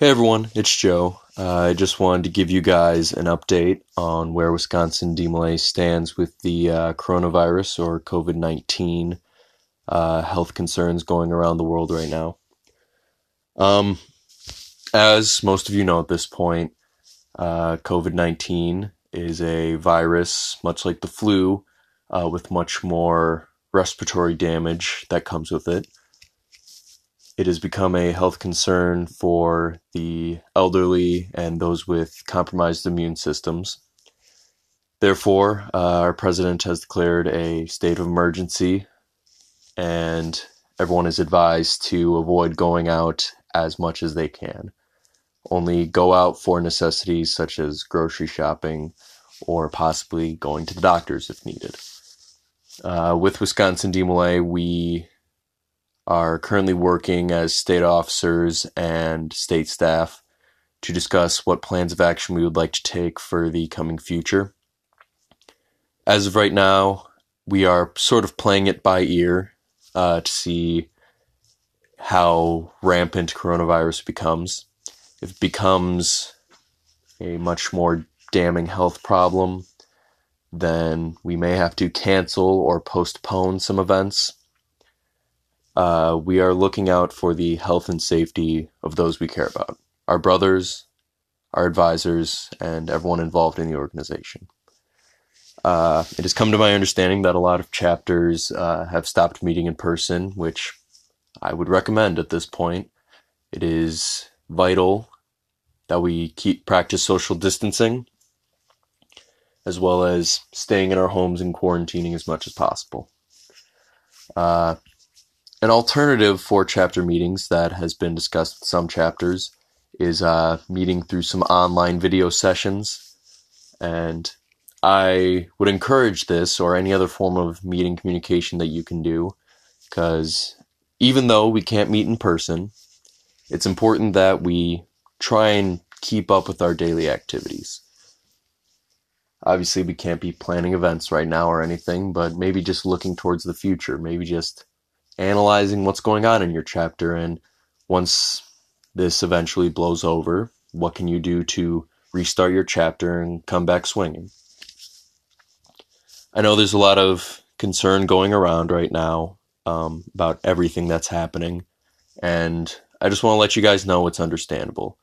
Hey everyone, it's Joe. Uh, I just wanted to give you guys an update on where Wisconsin DeMolay stands with the uh, coronavirus or COVID 19 uh, health concerns going around the world right now. Um, as most of you know at this point, uh, COVID 19 is a virus, much like the flu, uh, with much more respiratory damage that comes with it. It has become a health concern for the elderly and those with compromised immune systems. Therefore, uh, our president has declared a state of emergency, and everyone is advised to avoid going out as much as they can. Only go out for necessities such as grocery shopping or possibly going to the doctors if needed. Uh, with Wisconsin DeMolay, we are currently working as state officers and state staff to discuss what plans of action we would like to take for the coming future. As of right now, we are sort of playing it by ear uh, to see how rampant coronavirus becomes. If it becomes a much more damning health problem, then we may have to cancel or postpone some events uh, we are looking out for the health and safety of those we care about our brothers, our advisors, and everyone involved in the organization. Uh, it has come to my understanding that a lot of chapters uh, have stopped meeting in person, which I would recommend at this point. It is vital that we keep practice social distancing as well as staying in our homes and quarantining as much as possible. Uh, an alternative for chapter meetings that has been discussed with some chapters is uh, meeting through some online video sessions. And I would encourage this or any other form of meeting communication that you can do because even though we can't meet in person, it's important that we try and keep up with our daily activities. Obviously, we can't be planning events right now or anything, but maybe just looking towards the future, maybe just analyzing what's going on in your chapter and once this eventually blows over, what can you do to restart your chapter and come back swinging? I know there's a lot of concern going around right now um, about everything that's happening, and I just want to let you guys know it's understandable.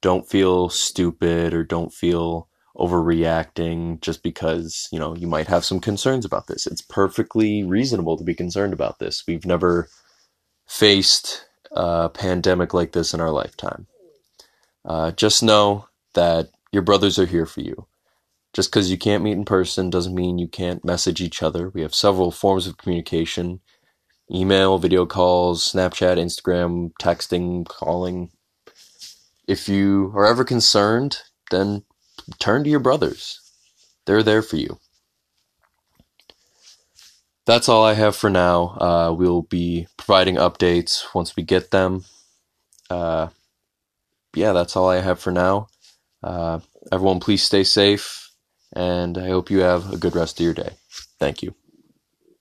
Don't feel stupid or don't feel overreacting just because, you know, you might have some concerns about this. It's perfectly reasonable to be concerned about this. We've never faced a pandemic like this in our lifetime. Uh, just know that your brothers are here for you. Just because you can't meet in person doesn't mean you can't message each other. We have several forms of communication email, video calls, Snapchat, Instagram, texting, calling. If you are ever concerned, then turn to your brothers. They're there for you. That's all I have for now. Uh, we'll be providing updates once we get them. Uh, yeah, that's all I have for now. Uh, everyone, please stay safe, and I hope you have a good rest of your day. Thank you.